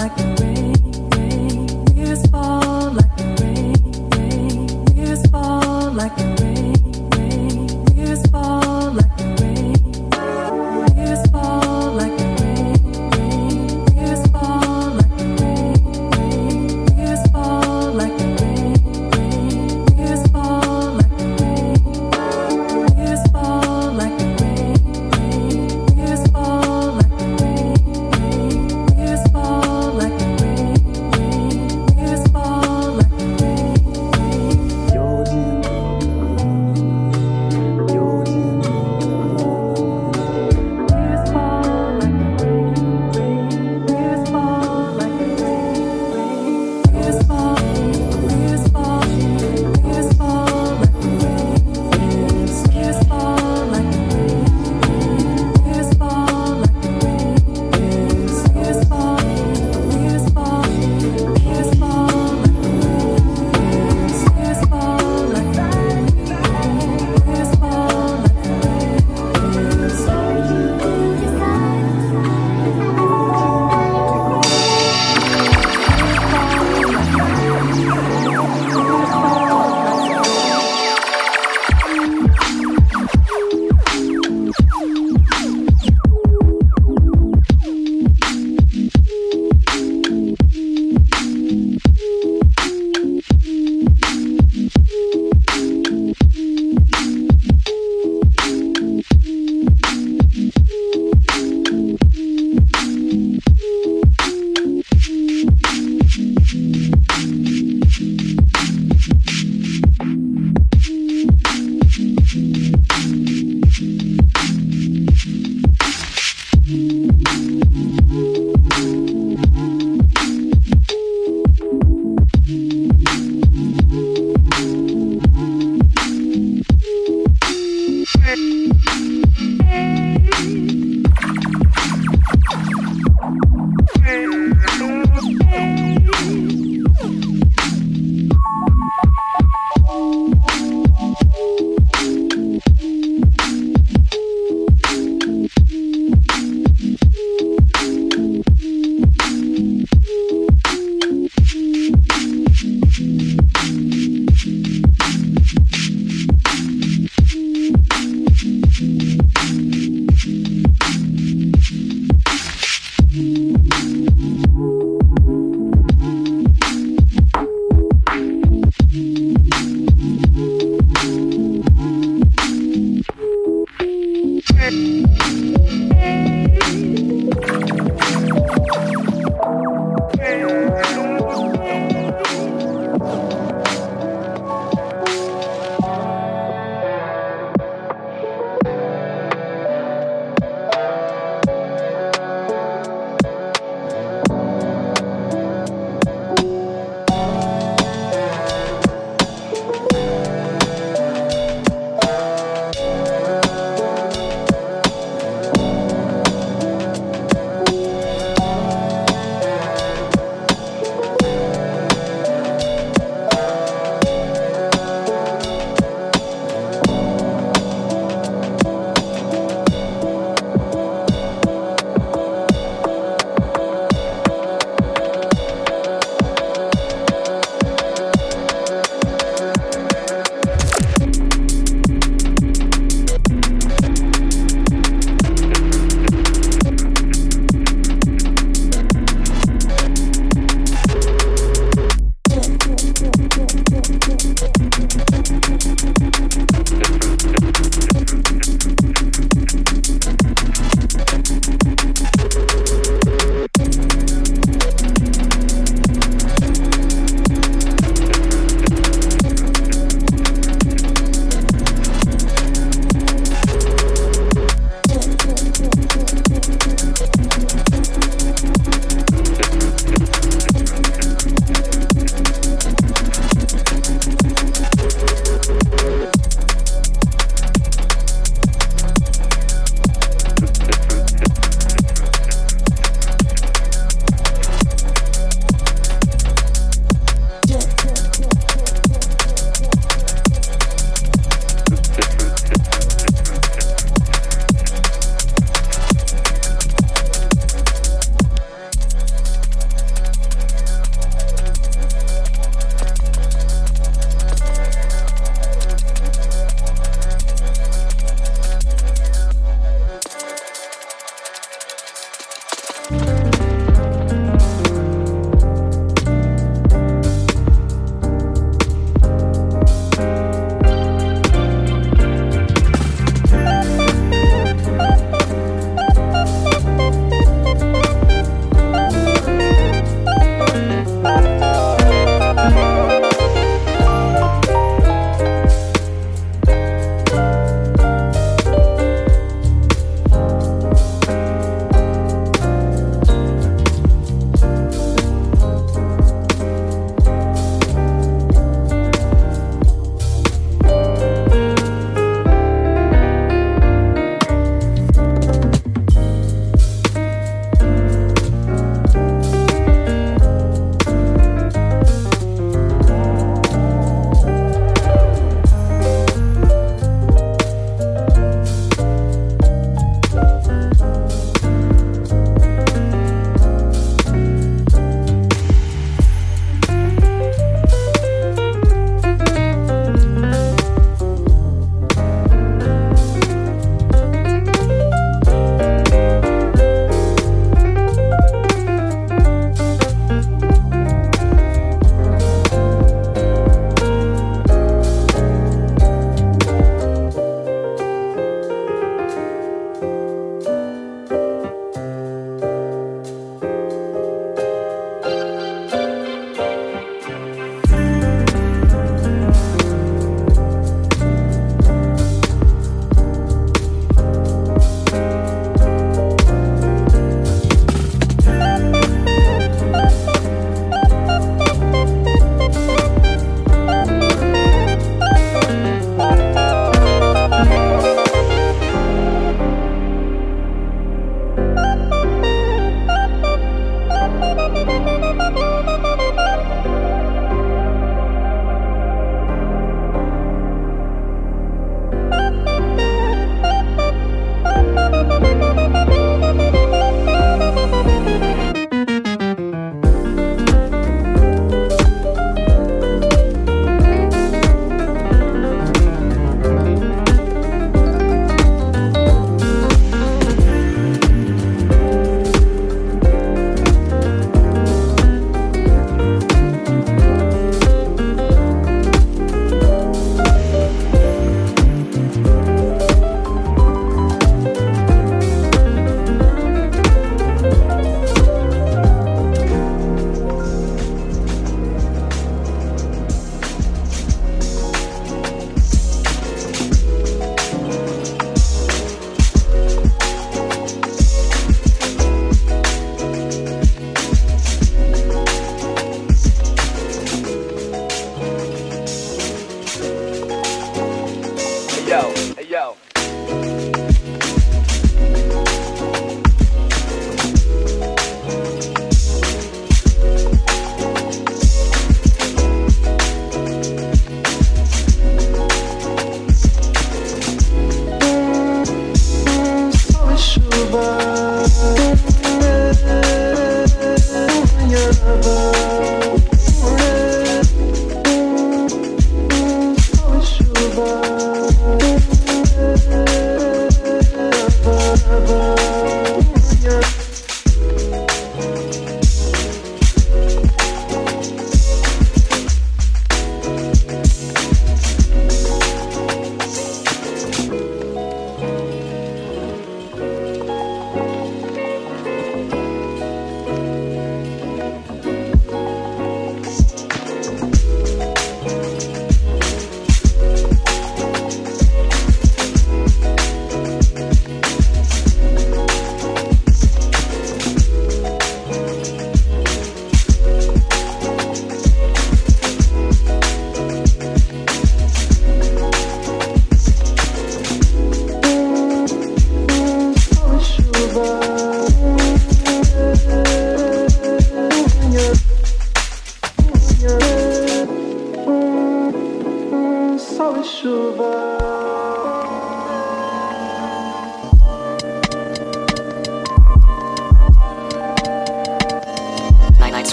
like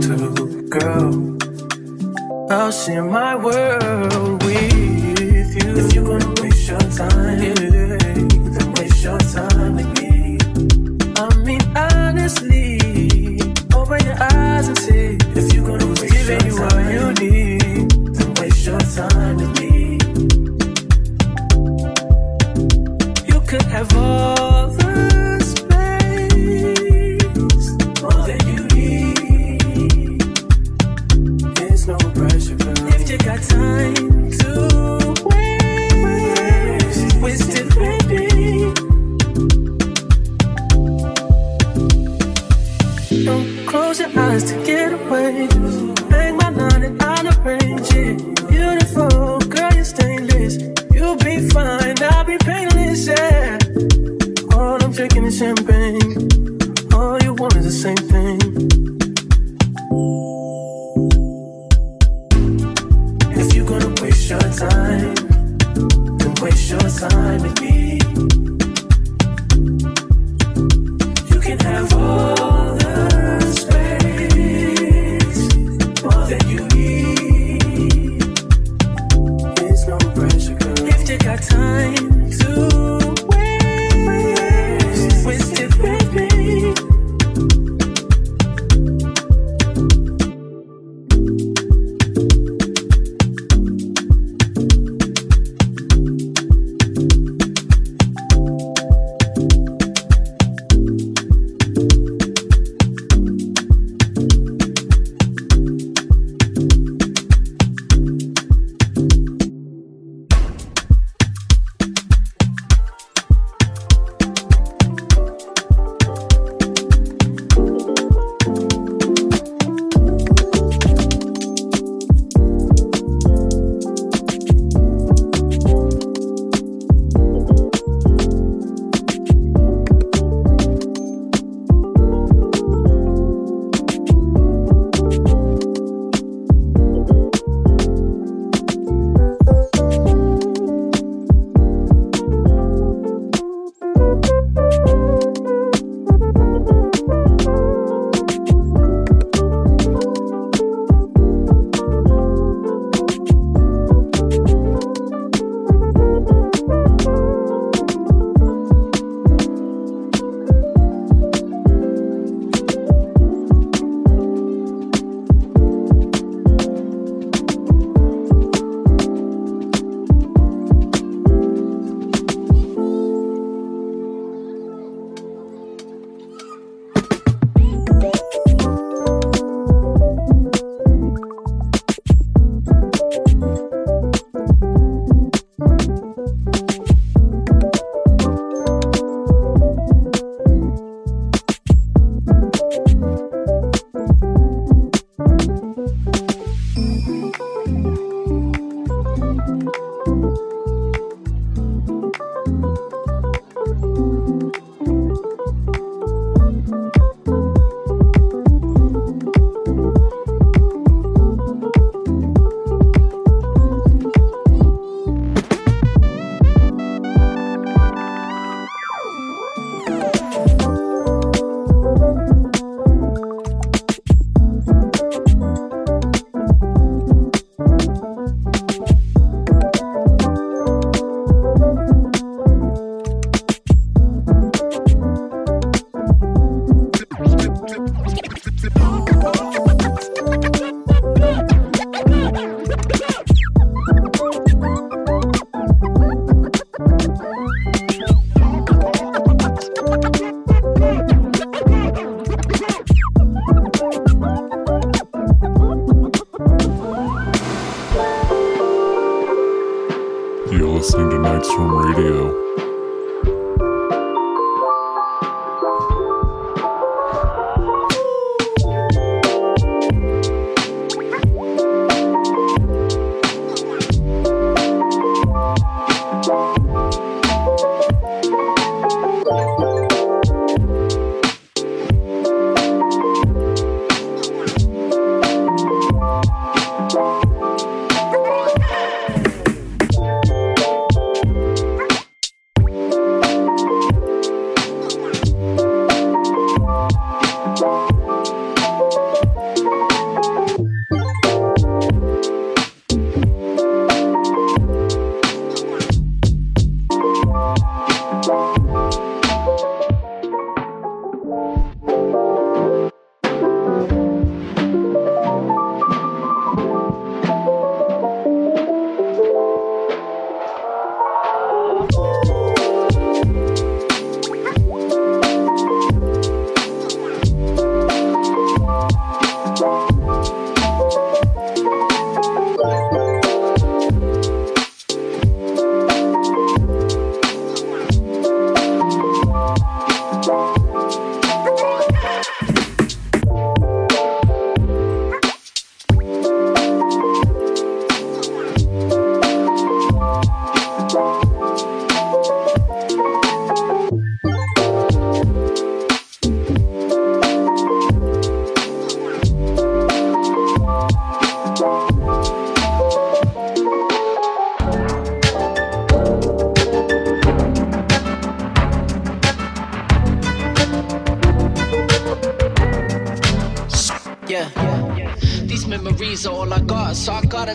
to,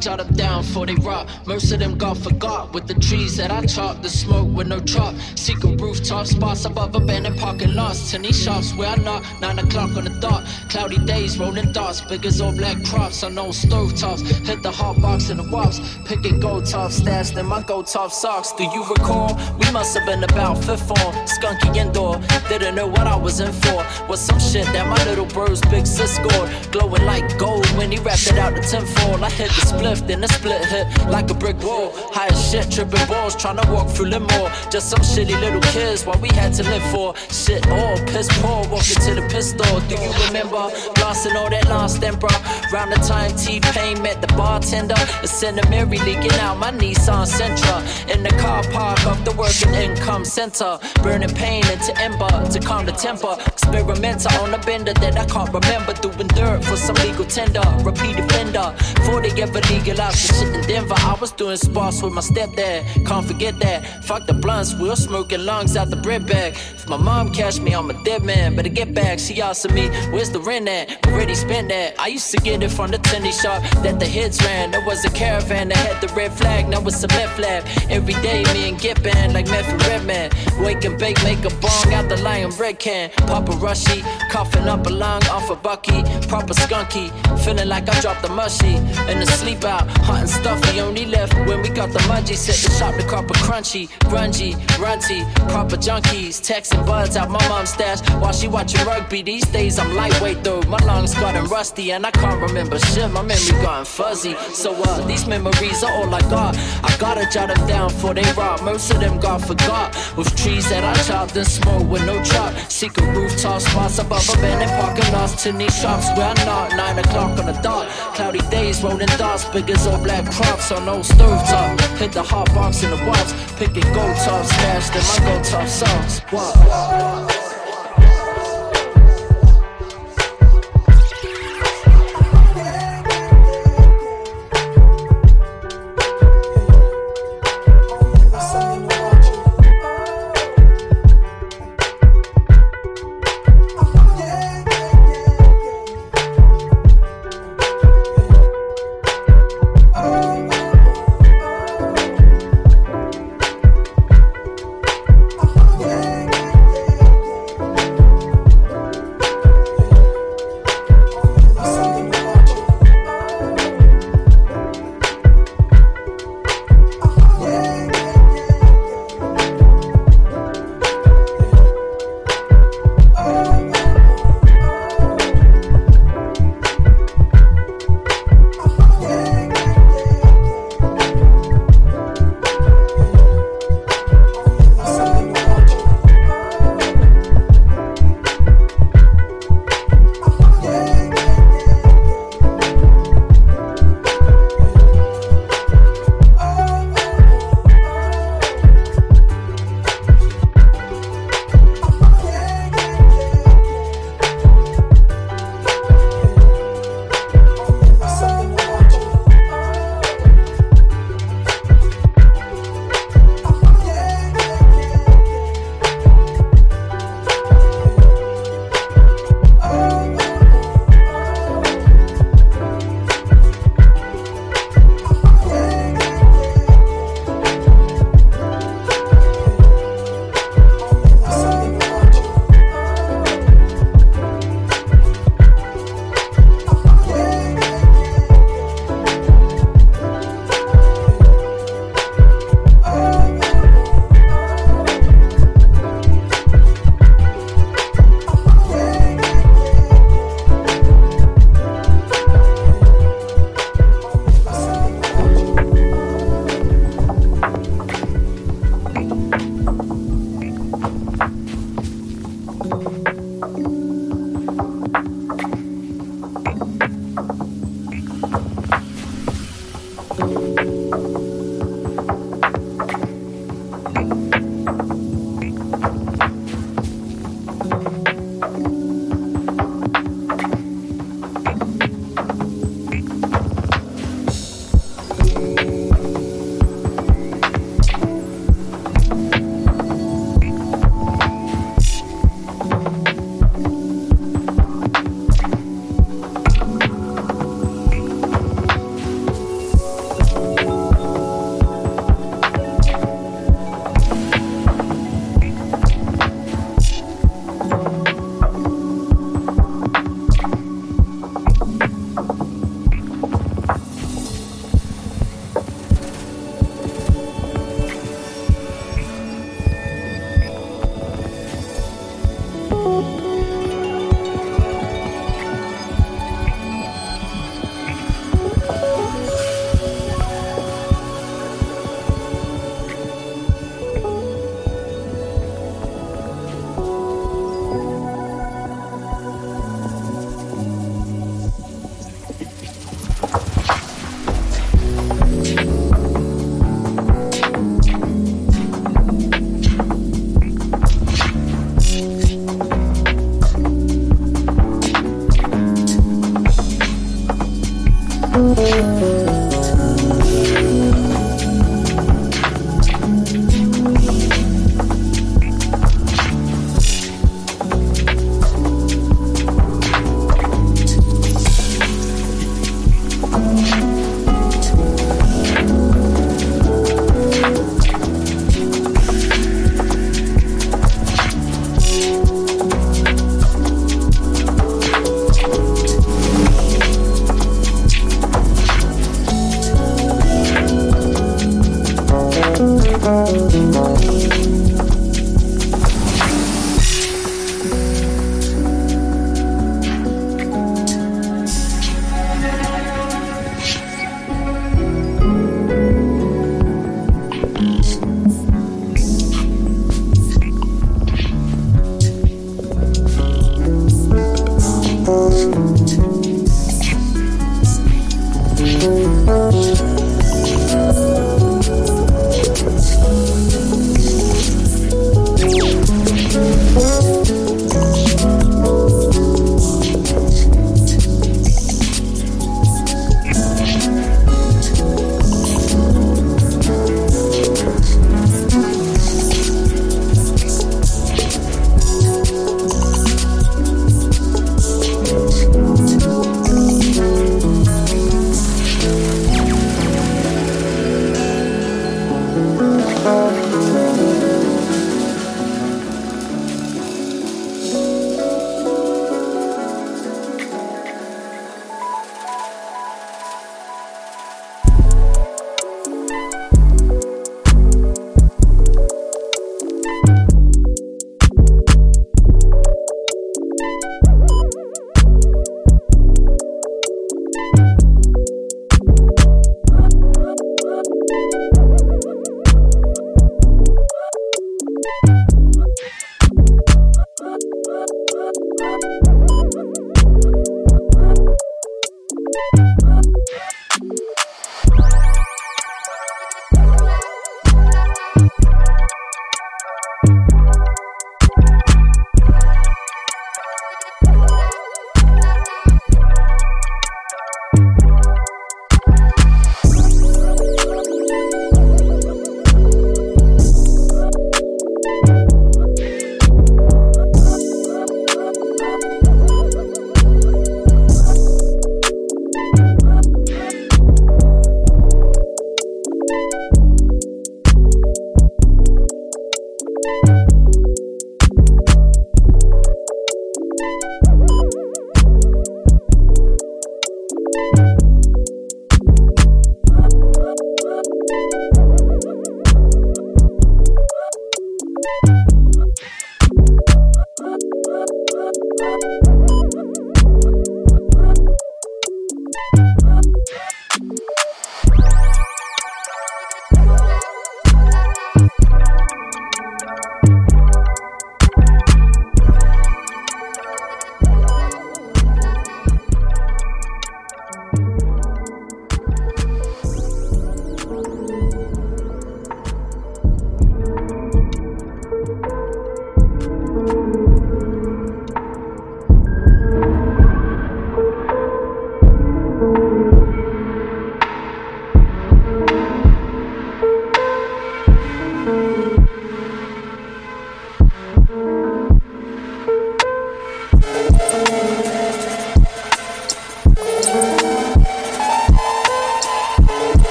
jot them down for they rot. Most of them got forgot with the trees that I chop. The smoke with no chop. Secret rooftop spots above abandoned parking lots. Tenny shops where I knock. Nine o'clock on the dot. Cloudy days, rolling dots. Big as all black props on old stove tops. Hit the hot box in the wops. Picking gold top stashed in my gold top socks. Do you recall? We must have been about fifth form. Skunky indoor. Didn't know what I was in for. Was some shit that my little bro's big sis scored. Glowing like gold when he wrapped it out the tenfold. I hit the spliff, then the split hit like a brick wall. High as shit, tripping balls, trying to walk through limo. Just some shitty little kids, what we had to live for. Shit all piss poor, walking to the pistol. Do you remember blasting all that last bro? Round the time T Pain met the bartender, the Mary leaking out my Nissan Sentra in the car park of the Work and Income center, burning pain into ember to calm the temper. Experimental on a bender that I can't remember. Doing dirt for some legal tender. Repeat offender. Before they ever legalized the shit in Denver, I was doing sparse with my stepdad. Can't forget that. Fuck the blunts, we were smoking lungs out the bread bag. If my mom catch me, I'm a dead man. Better get back. She asked me, where's the rent at? Already spent that. I used to get it from the tenny shop that the hits ran. There was a caravan that had the red flag. Now it's a meth lab. Every day, me and get band like meth and Redman. Wake and bake, make a bong out the Lion Red can. Papa Rushy, coughing up a lung off a bucky. Proper skunky, feeling like I dropped the mushy. In the sleep out, hunting stuffy. Only left when we got the munchies. Set the shop, the proper crunchy, grungy, runty. Proper junkies, texting buds out my mom's stash while she watching rugby. These days I'm lightweight though, my lungs gotten rusty and I can't remember shit. My memory gotten fuzzy. So uh, these memories are all I got. I gotta jot them down for they rot. Most of them got forgot. With trees that I chopped and smoke with no chop. Secret rooftop spots above abandoned parking lots. To Tinny shops where I knock. Nine o'clock on the dot. Cloudy days rolling dots. Big as all black crops on old stove top. Hit the hot box in the walls. Picking gold tops. Stashed in my gold top songs. What?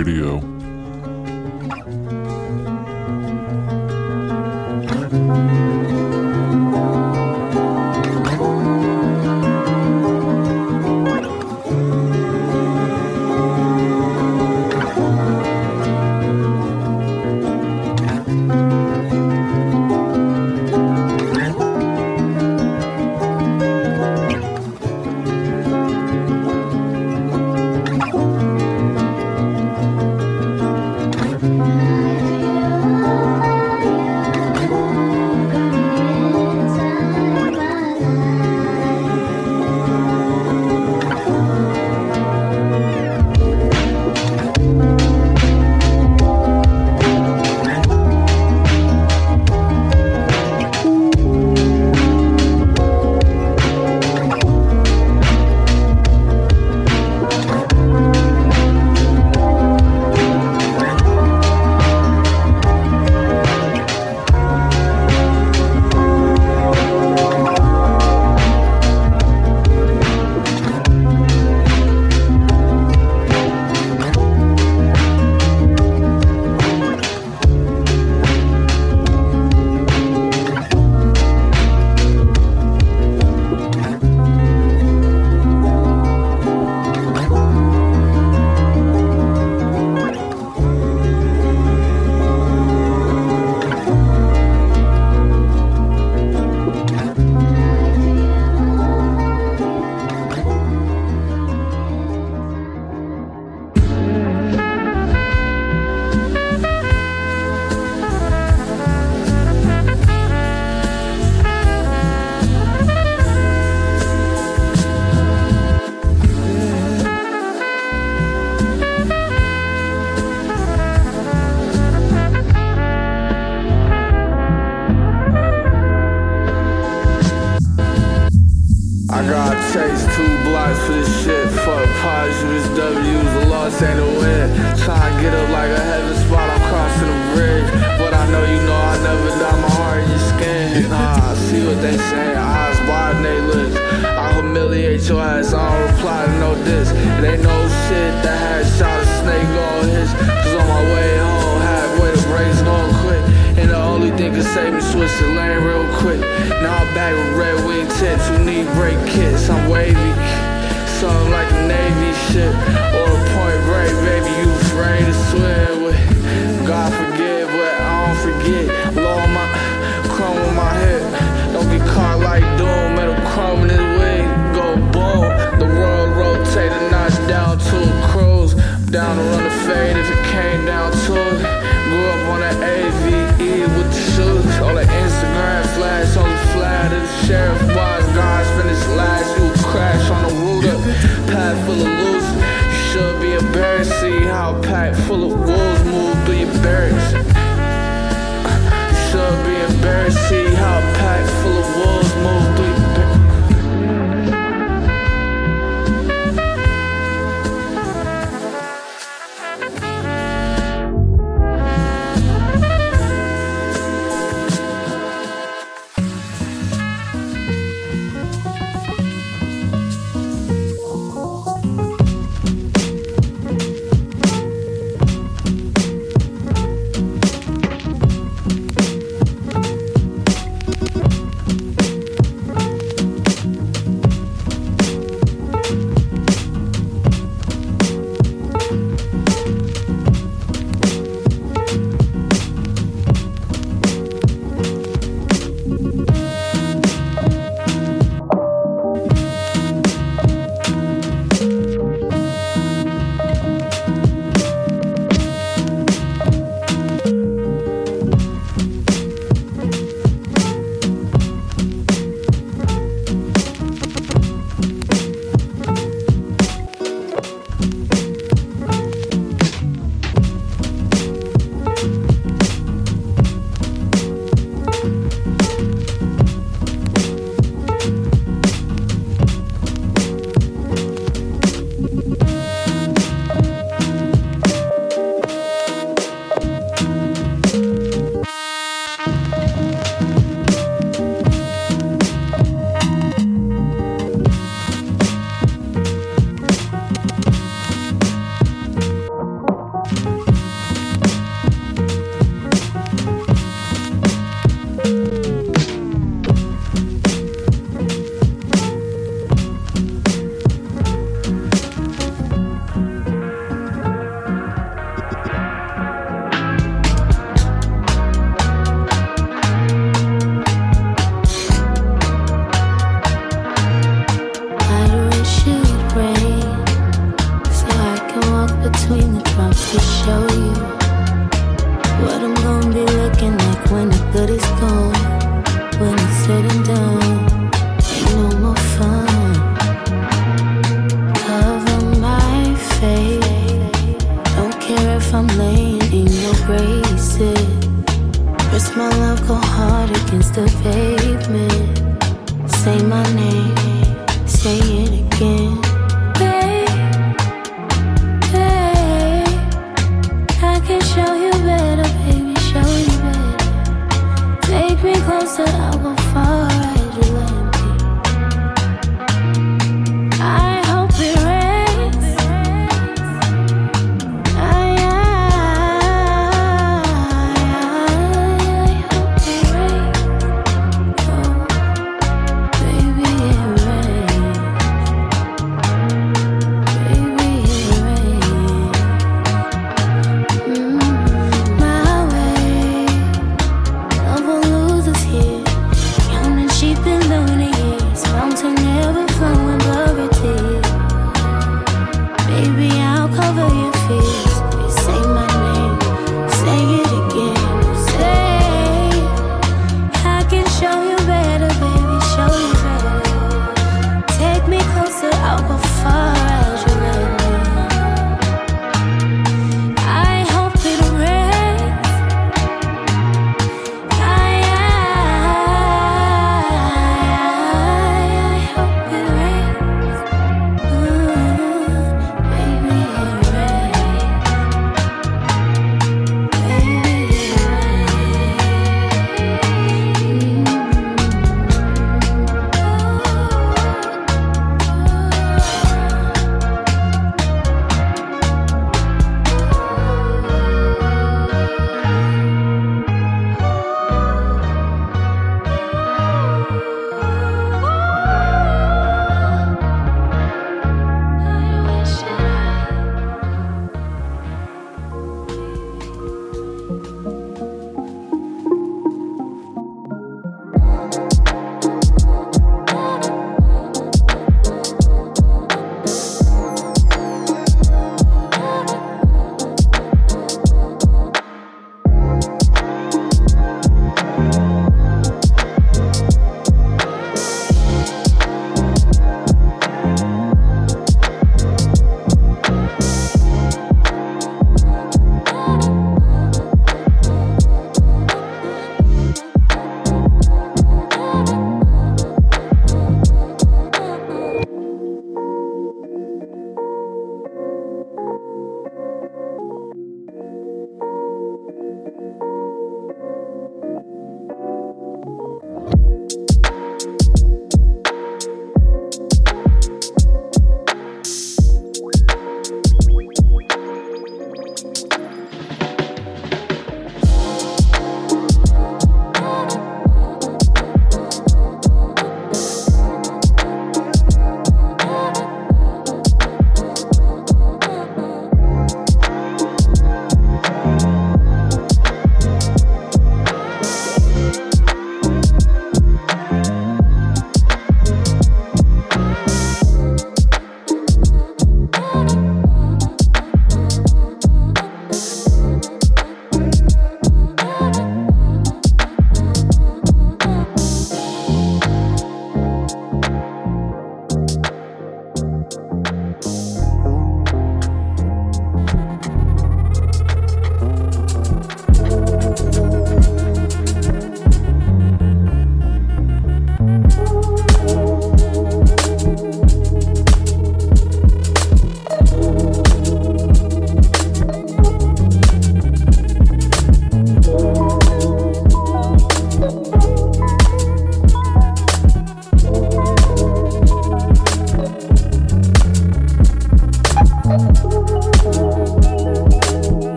Radio. Us ain't a win. Trying to get up like a heaven spot, I'm crossing the bridge. But I know you know I never die my heart in your skin. Nah, I see what they say, eyes wide and they lips. I humiliate your ass, I don't reply to no diss. It ain't no shit that had shot a snake on his. Cause on my way home, halfway the brakes going quick. And the only thing can save me switch the lane real quick. Now I'm back with red wing tips, who need brake kits, I'm wavy something like a Navy ship Down to run the fade if it came down to it. Grew up on that AVE with the shoes. All the Instagram flash on the flat of the sheriff. Wise guys finish last. You crash on the root up. Path full of loose. You should be embarrassed. See how a pack full of wolves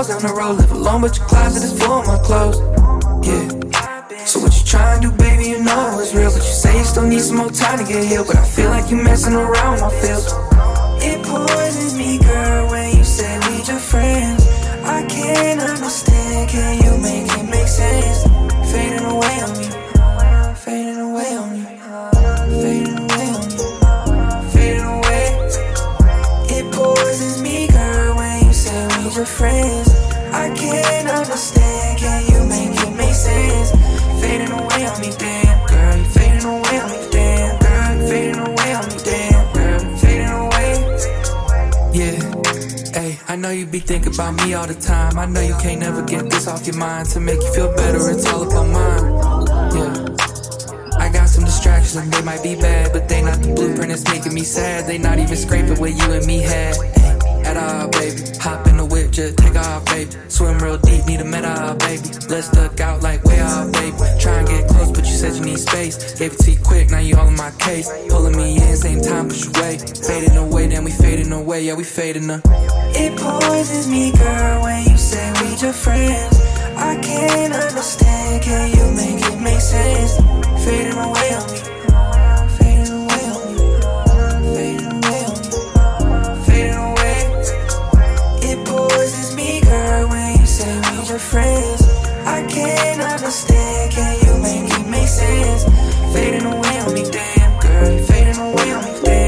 the down the road. Live alone, but your about me all the time. I know you can't never get this off your mind. To make you feel better, it's all about mine. Yeah. I got some distractions and they might be bad, but they not the blueprint that's making me sad. They not even scraping what you and me had. At all, baby. Hop in the whip, just take off, baby. Swim real deep, need a med baby. Let's duck out like way off, baby. Try and get close, but you said you need space. Gave it to you quick, now you all in my case. Pulling me in, same time, push you away. Fading away, then we fading away, yeah, we fading up. It poisons me, girl, when you say we just friends. I can't understand, can you make it make sense? Fading away on me. Friends. I can't understand, can you make it make sense? Fading away on me, damn girl. You fading away on me, damn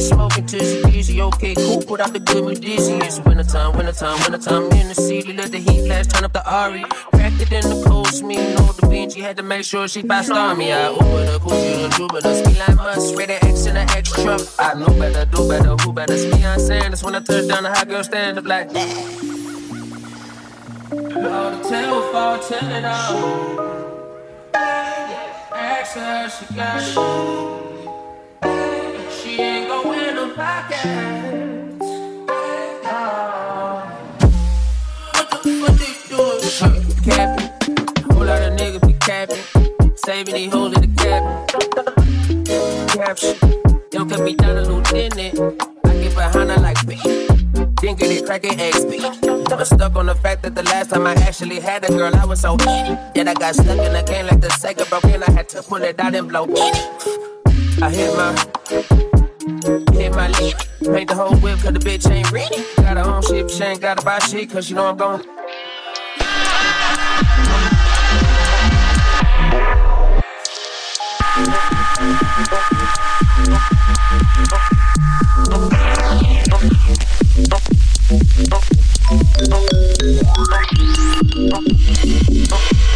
Smoking till she dizzy. Okay, cool, put out the good with dizzy. It's wintertime, wintertime, wintertime in the city. Let the heat flash, turn up the Ari. Cracked it in the cold, smell on the bench. She had to make sure she five star me. I Uber the Gucci, the Jupiter, speed like must. Rated X in an X truck. I know better, do better, who better? It's Deion that's when I touch down the hot girl stand up like that. All the tale fall telling all. Ask her, she got it. Ain't going to pockets. What the fuck they doing? Capping. Whole lot of niggas be capping. Saving these hoes in the cabin. Caption. Don't cut me down a lieutenant. I get behind her like me. Get it cracking XP. I'm stuck on the fact that the last time I actually had a girl, I was so itty. Then I got stuck in the game like the Sega broke in. I had to pull it out and blow. I hit my, my lead. Paint the whole whip cause the bitch ain't ready. Got her own shit, she ain't gotta buy shit cause you know I'm gon' Oh.